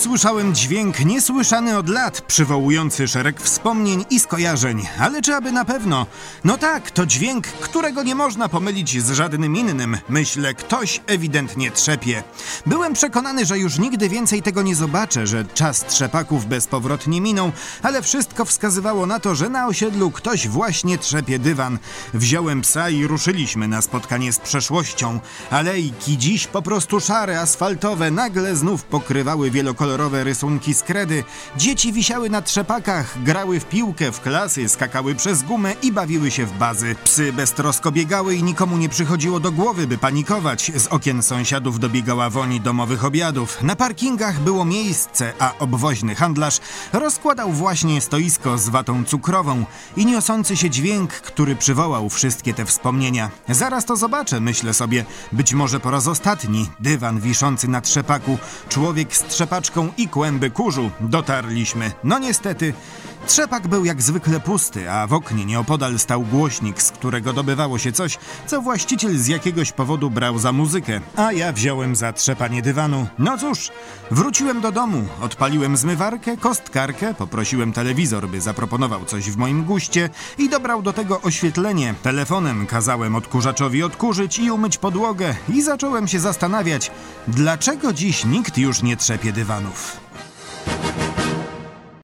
Usłyszałem dźwięk niesłyszany od lat, przywołujący szereg wspomnień i skojarzeń. Ale czy aby na pewno? No tak, to dźwięk, którego nie można pomylić z żadnym innym. Myślę, ktoś ewidentnie trzepie. Byłem przekonany, że już nigdy więcej tego nie zobaczę, że czas trzepaków bezpowrotnie minął, ale wszystko wskazywało na to, że na osiedlu ktoś właśnie trzepie dywan. Wziąłem psa i ruszyliśmy na spotkanie z przeszłością. Alejki, dziś po prostu szare, asfaltowe, nagle znów pokrywały wielokolorowe rysunki z kredy. Dzieci wisiały na trzepakach, grały w piłkę, w klasy, skakały przez gumę i bawiły się w bazy. Psy beztrosko biegały i nikomu nie przychodziło do głowy, by panikować. Z okien sąsiadów dobiegała woń domowych obiadów. Na parkingach było miejsce, a obwoźny handlarz rozkładał właśnie stoisko z watą cukrową i niosący się dźwięk, który przywołał wszystkie te wspomnienia. Zaraz to zobaczę, myślę sobie. Być może po raz ostatni. Dywan wiszący na trzepaku, człowiek z trzepaczką i kłęby kurzu. Dotarliśmy. No niestety. Trzepak był jak zwykle pusty, a w oknie nieopodal stał głośnik, z którego dobywało się coś, co właściciel z jakiegoś powodu brał za muzykę, a ja wziąłem za trzepanie dywanu. No cóż, wróciłem do domu, odpaliłem zmywarkę, kostkarkę, poprosiłem telewizor, by zaproponował coś w moim guście i dobrał do tego oświetlenie. Telefonem kazałem odkurzaczowi odkurzyć i umyć podłogę i zacząłem się zastanawiać, dlaczego dziś nikt już nie trzepie Anruf.